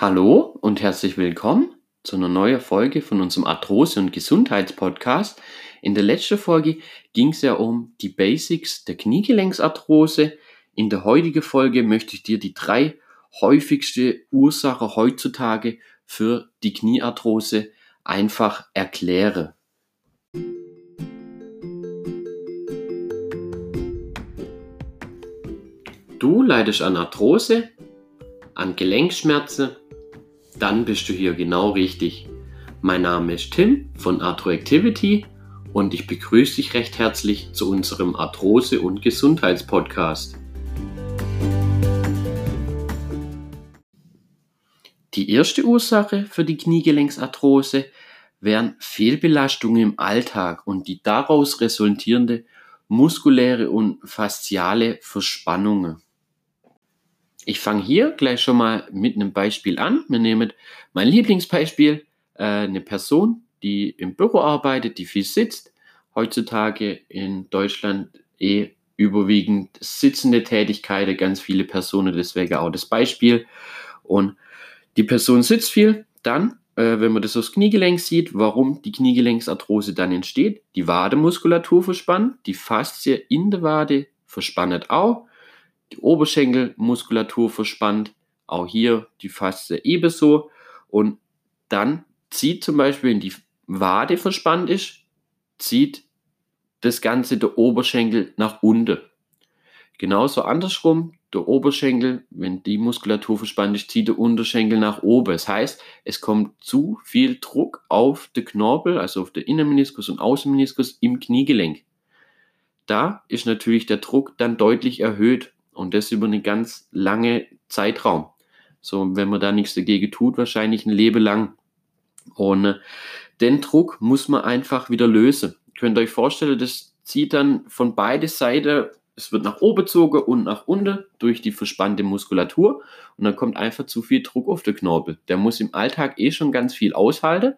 Hallo und herzlich willkommen zu einer neuen Folge von unserem Arthrose- und Gesundheitspodcast. In der letzten Folge ging es ja um die Basics der Kniegelenksarthrose. In der heutigen Folge möchte ich dir die drei häufigste Ursache heutzutage für die Kniearthrose einfach erklären. Du leidest an Arthrose, an Gelenkschmerzen, dann bist du hier genau richtig. Mein Name ist Tim von Arthroactivity und ich begrüße dich recht herzlich zu unserem Arthrose- und Gesundheitspodcast. Die erste Ursache für die Kniegelenksarthrose wären Fehlbelastungen im Alltag und die daraus resultierende muskuläre und fasziale Verspannungen. Ich fange hier gleich schon mal mit einem Beispiel an. Wir nehmen mein Lieblingsbeispiel, äh, eine Person, die im Büro arbeitet, die viel sitzt, heutzutage in Deutschland eh überwiegend sitzende Tätigkeiten, ganz viele Personen, deswegen auch das Beispiel. Und die Person sitzt viel, dann, äh, wenn man das aufs Kniegelenk sieht, warum die Kniegelenksarthrose dann entsteht, die Wademuskulatur verspannt, die Faszie in der Wade verspannt auch, die Oberschenkelmuskulatur verspannt, auch hier die Faszie ebenso. Und dann zieht zum Beispiel, wenn die Wade verspannt ist, zieht das Ganze der Oberschenkel nach unten. Genauso andersrum, der Oberschenkel, wenn die Muskulatur verspannt ist, zieht der Unterschenkel nach oben. Das heißt, es kommt zu viel Druck auf den Knorpel, also auf den Innenmeniskus und Außenmeniskus im Kniegelenk. Da ist natürlich der Druck dann deutlich erhöht und das über einen ganz lange Zeitraum. So, wenn man da nichts dagegen tut, wahrscheinlich ein Leben lang. Und äh, den Druck muss man einfach wieder lösen. Könnt ihr euch vorstellen, das zieht dann von beide Seiten, es wird nach oben gezogen und nach unten durch die verspannte Muskulatur und dann kommt einfach zu viel Druck auf den Knorpel. Der muss im Alltag eh schon ganz viel aushalten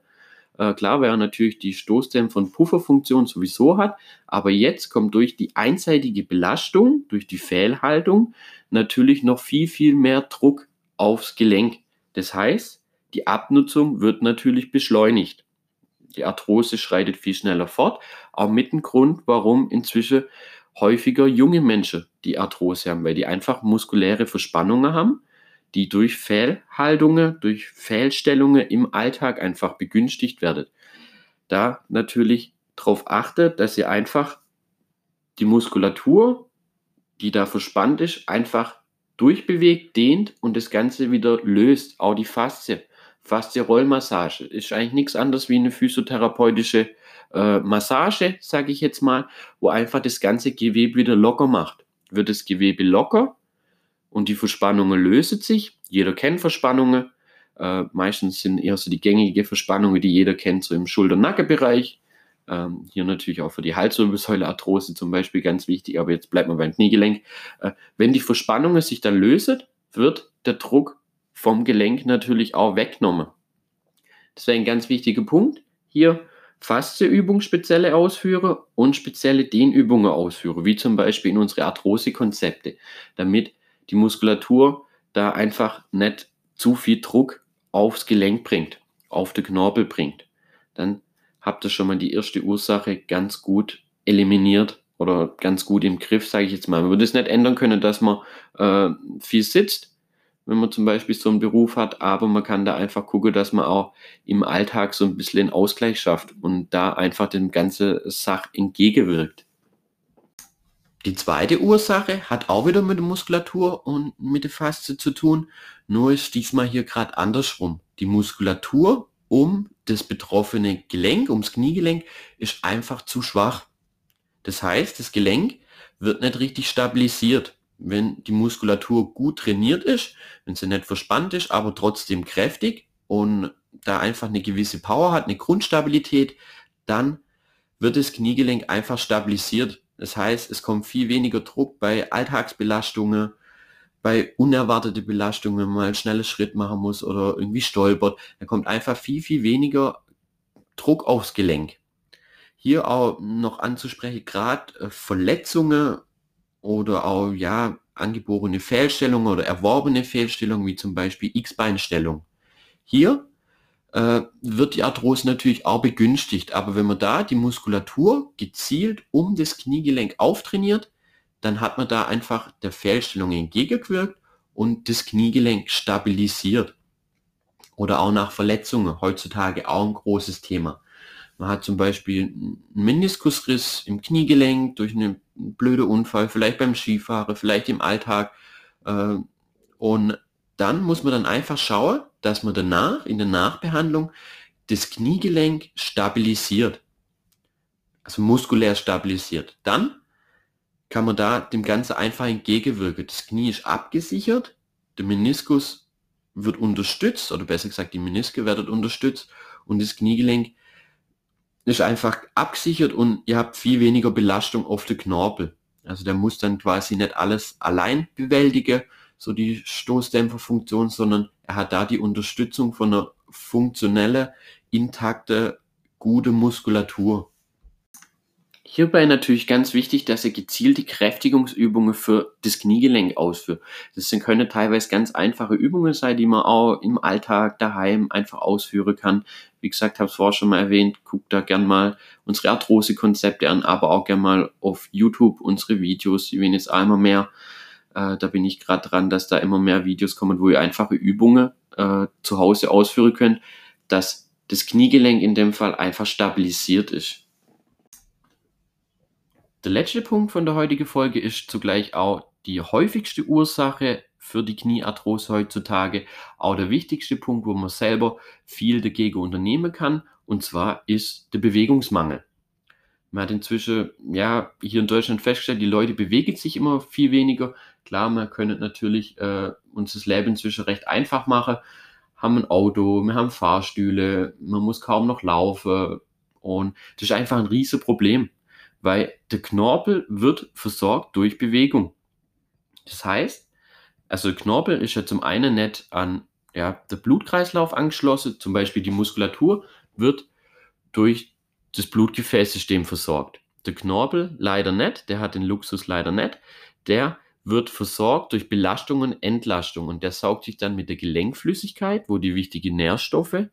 äh, klar, weil er natürlich die Stoßdämpfer- Pufferfunktion sowieso hat, aber jetzt kommt durch die einseitige Belastung, durch die Fehlhaltung natürlich noch viel, viel mehr Druck aufs Gelenk. Das heißt, die Abnutzung wird natürlich beschleunigt. Die Arthrose schreitet viel schneller fort, auch mit dem Grund, warum inzwischen häufiger junge Menschen die Arthrose haben, weil die einfach muskuläre Verspannungen haben die durch Fehlhaltungen, durch Fehlstellungen im Alltag einfach begünstigt werden. Da natürlich darauf achtet, dass ihr einfach die Muskulatur, die da verspannt ist, einfach durchbewegt, dehnt und das Ganze wieder löst. Auch die Faszie. Faszie-Rollmassage ist eigentlich nichts anderes wie eine physiotherapeutische äh, Massage, sage ich jetzt mal, wo einfach das ganze Gewebe wieder locker macht. Wird das Gewebe locker, und die Verspannungen lösen sich. Jeder kennt Verspannungen. Äh, meistens sind eher so die gängige Verspannungen, die jeder kennt, so im Schulter-Nackenbereich. Ähm, hier natürlich auch für die Halswirbelsäule-Arthrose zum Beispiel ganz wichtig, aber jetzt bleibt man beim Kniegelenk. Äh, wenn die Verspannungen sich dann lösen, wird der Druck vom Gelenk natürlich auch weggenommen. Das wäre ein ganz wichtiger Punkt. Hier Faszieübungen spezielle ausführe und spezielle Dehnübungen ausführe, wie zum Beispiel in unsere Arthrose-Konzepte, damit die Muskulatur da einfach nicht zu viel Druck aufs Gelenk bringt, auf den Knorpel bringt. Dann habt ihr schon mal die erste Ursache ganz gut eliminiert oder ganz gut im Griff, sage ich jetzt mal. Man würde es nicht ändern können, dass man äh, viel sitzt, wenn man zum Beispiel so einen Beruf hat, aber man kann da einfach gucken, dass man auch im Alltag so ein bisschen einen Ausgleich schafft und da einfach dem ganzen Sach entgegenwirkt. Die zweite Ursache hat auch wieder mit der Muskulatur und mit der Faszie zu tun, nur ist diesmal hier gerade andersrum. Die Muskulatur um das betroffene Gelenk, ums Kniegelenk, ist einfach zu schwach. Das heißt, das Gelenk wird nicht richtig stabilisiert. Wenn die Muskulatur gut trainiert ist, wenn sie nicht verspannt ist, aber trotzdem kräftig und da einfach eine gewisse Power hat, eine Grundstabilität, dann wird das Kniegelenk einfach stabilisiert. Das heißt, es kommt viel weniger Druck bei Alltagsbelastungen, bei unerwartete Belastungen, wenn man mal einen schnellen Schritt machen muss oder irgendwie stolpert. Da kommt einfach viel, viel weniger Druck aufs Gelenk. Hier auch noch anzusprechen, gerade äh, Verletzungen oder auch ja angeborene Fehlstellungen oder erworbene Fehlstellungen, wie zum Beispiel X-Beinstellung. Hier äh, wird die Arthrose natürlich auch begünstigt, aber wenn man da die Muskulatur gezielt um das Kniegelenk auftrainiert, dann hat man da einfach der Fehlstellung entgegengewirkt und das Kniegelenk stabilisiert. Oder auch nach Verletzungen, heutzutage auch ein großes Thema. Man hat zum Beispiel einen Meniskusriss im Kniegelenk durch einen blöden Unfall, vielleicht beim Skifahren, vielleicht im Alltag. Äh, und dann muss man dann einfach schauen, dass man danach, in der Nachbehandlung, das Kniegelenk stabilisiert. Also muskulär stabilisiert. Dann kann man da dem Ganzen einfach entgegenwirken. Das Knie ist abgesichert, der Meniskus wird unterstützt, oder besser gesagt, die Meniske werden unterstützt und das Kniegelenk ist einfach abgesichert und ihr habt viel weniger Belastung auf den Knorpel. Also der muss dann quasi nicht alles allein bewältigen, so die Stoßdämpferfunktion, sondern er hat da die Unterstützung von einer funktionellen, intakte, gute Muskulatur. Hierbei natürlich ganz wichtig, dass ihr gezielte Kräftigungsübungen für das Kniegelenk ausführt. Das können teilweise ganz einfache Übungen sein, die man auch im Alltag daheim einfach ausführen kann. Wie gesagt, habe es vorher schon mal erwähnt, guckt da gern mal unsere Arthrose-Konzepte an, aber auch gern mal auf YouTube unsere Videos, die werden jetzt einmal mehr. Äh, da bin ich gerade dran, dass da immer mehr Videos kommen, wo ihr einfache Übungen äh, zu Hause ausführen könnt, dass das Kniegelenk in dem Fall einfach stabilisiert ist. Der letzte Punkt von der heutigen Folge ist zugleich auch die häufigste Ursache für die Kniearthrose heutzutage, auch der wichtigste Punkt, wo man selber viel dagegen unternehmen kann, und zwar ist der Bewegungsmangel. Man hat inzwischen, ja, hier in Deutschland festgestellt, die Leute bewegen sich immer viel weniger. Klar, man könnte natürlich äh, uns das Leben inzwischen recht einfach machen. Haben ein Auto, wir haben Fahrstühle, man muss kaum noch laufen. Und das ist einfach ein riesiges Problem weil der Knorpel wird versorgt durch Bewegung. Das heißt, also Knorpel ist ja zum einen nicht an ja, der Blutkreislauf angeschlossen, zum Beispiel die Muskulatur wird durch das Blutgefäßsystem versorgt. Der Knorpel leider nicht, der hat den Luxus leider nicht, der wird versorgt durch Belastung und Entlastung und der saugt sich dann mit der Gelenkflüssigkeit, wo die wichtigen Nährstoffe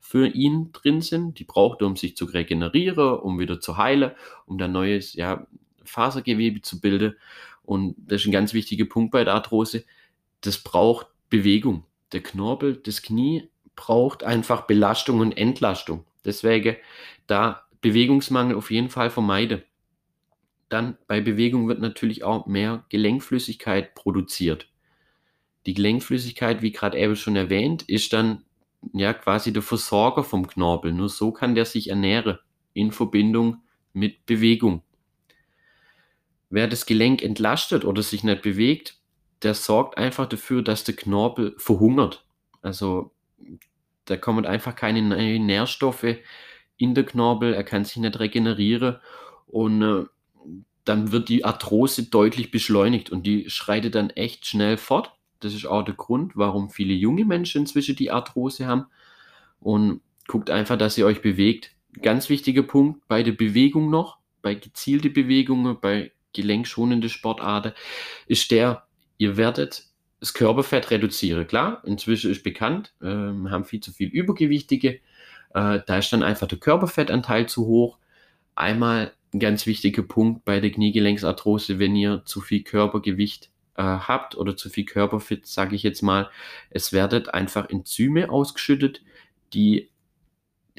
für ihn drin sind. Die braucht er, um sich zu regenerieren, um wieder zu heilen, um dann neues ja, Fasergewebe zu bilden. Und das ist ein ganz wichtiger Punkt bei der Arthrose. Das braucht Bewegung. Der Knorpel, das Knie braucht einfach Belastung und Entlastung. Deswegen da Bewegungsmangel auf jeden Fall vermeiden. Dann bei Bewegung wird natürlich auch mehr Gelenkflüssigkeit produziert. Die Gelenkflüssigkeit, wie gerade eben schon erwähnt, ist dann ja quasi der Versorger vom Knorpel. Nur so kann der sich ernähren in Verbindung mit Bewegung. Wer das Gelenk entlastet oder sich nicht bewegt, der sorgt einfach dafür, dass der Knorpel verhungert. Also da kommen einfach keine neuen Nährstoffe in der Knorpel, er kann sich nicht regenerieren und äh, dann wird die Arthrose deutlich beschleunigt und die schreitet dann echt schnell fort. Das ist auch der Grund, warum viele junge Menschen inzwischen die Arthrose haben. Und guckt einfach, dass ihr euch bewegt. Ganz wichtiger Punkt bei der Bewegung noch, bei gezielte Bewegungen, bei gelenkschonende Sportarten, ist der, ihr werdet das Körperfett reduzieren. Klar, inzwischen ist bekannt, äh, wir haben viel zu viel Übergewichtige. Äh, da ist dann einfach der Körperfettanteil zu hoch. Einmal ein ganz wichtiger Punkt bei der Kniegelenksarthrose, wenn ihr zu viel Körpergewicht äh, habt oder zu viel Körperfett, sage ich jetzt mal, es werden einfach Enzyme ausgeschüttet, die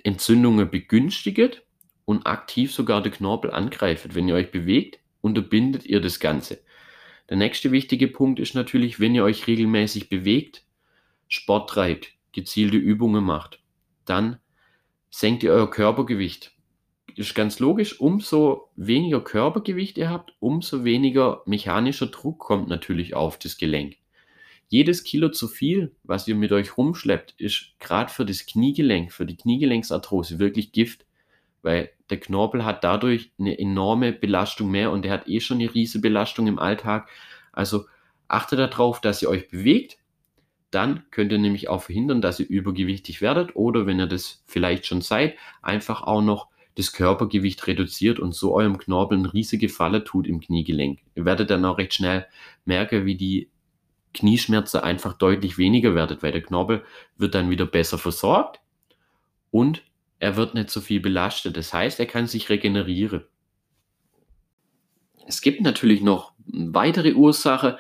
Entzündungen begünstigen und aktiv sogar den Knorpel angreifen. Wenn ihr euch bewegt, unterbindet ihr das Ganze. Der nächste wichtige Punkt ist natürlich, wenn ihr euch regelmäßig bewegt, Sport treibt, gezielte Übungen macht, dann senkt ihr euer Körpergewicht ist ganz logisch, umso weniger Körpergewicht ihr habt, umso weniger mechanischer Druck kommt natürlich auf das Gelenk. Jedes Kilo zu viel, was ihr mit euch rumschleppt, ist gerade für das Kniegelenk, für die Kniegelenksarthrose wirklich Gift, weil der Knorpel hat dadurch eine enorme Belastung mehr und der hat eh schon eine riesige Belastung im Alltag. Also achtet darauf, dass ihr euch bewegt. Dann könnt ihr nämlich auch verhindern, dass ihr übergewichtig werdet oder wenn ihr das vielleicht schon seid, einfach auch noch das Körpergewicht reduziert und so eurem Knorpel eine riesige Falle tut im Kniegelenk. Ihr werdet dann auch recht schnell merken, wie die Knieschmerzen einfach deutlich weniger werden, weil der Knorpel wird dann wieder besser versorgt und er wird nicht so viel belastet. Das heißt, er kann sich regenerieren. Es gibt natürlich noch weitere Ursachen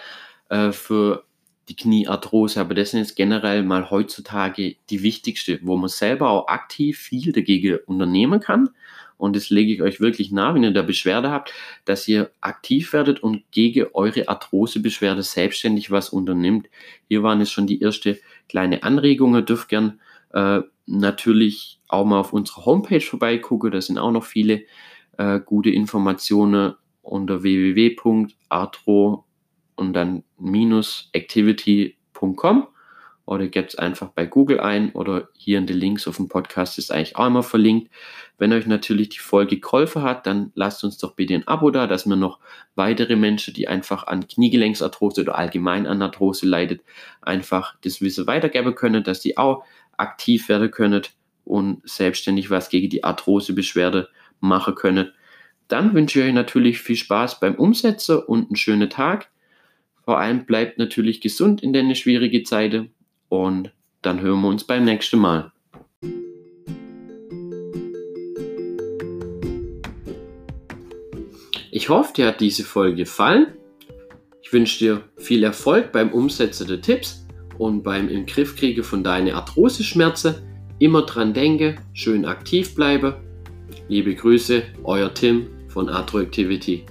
äh, für die Kniearthrose, aber das sind jetzt generell mal heutzutage die wichtigste, wo man selber auch aktiv viel dagegen unternehmen kann. Und das lege ich euch wirklich nahe, wenn ihr da Beschwerde habt, dass ihr aktiv werdet und gegen eure Arthrosebeschwerde selbstständig was unternimmt. Hier waren es schon die erste kleine Anregungen. Dürft gern äh, natürlich auch mal auf unserer Homepage vorbeigucken. Da sind auch noch viele äh, gute Informationen unter www.arthro und dann minus activity.com oder gebt es einfach bei Google ein oder hier in den Links auf dem Podcast ist eigentlich auch immer verlinkt. Wenn euch natürlich die Folge geholfen hat, dann lasst uns doch bitte ein Abo da, dass wir noch weitere Menschen, die einfach an Kniegelenksarthrose oder allgemein an Arthrose leidet, einfach das Wissen weitergeben können, dass die auch aktiv werden können und selbstständig was gegen die Arthrosebeschwerde machen können. Dann wünsche ich euch natürlich viel Spaß beim Umsetzen und einen schönen Tag. Vor allem bleibt natürlich gesund in den schwierigen Zeiten und dann hören wir uns beim nächsten Mal. Ich hoffe, dir hat diese Folge gefallen. Ich wünsche dir viel Erfolg beim Umsetzen der Tipps und beim im Griff kriege von deinen Arthrose-Schmerzen. Immer dran denke, schön aktiv bleibe. Liebe Grüße, euer Tim von Arthroactivity.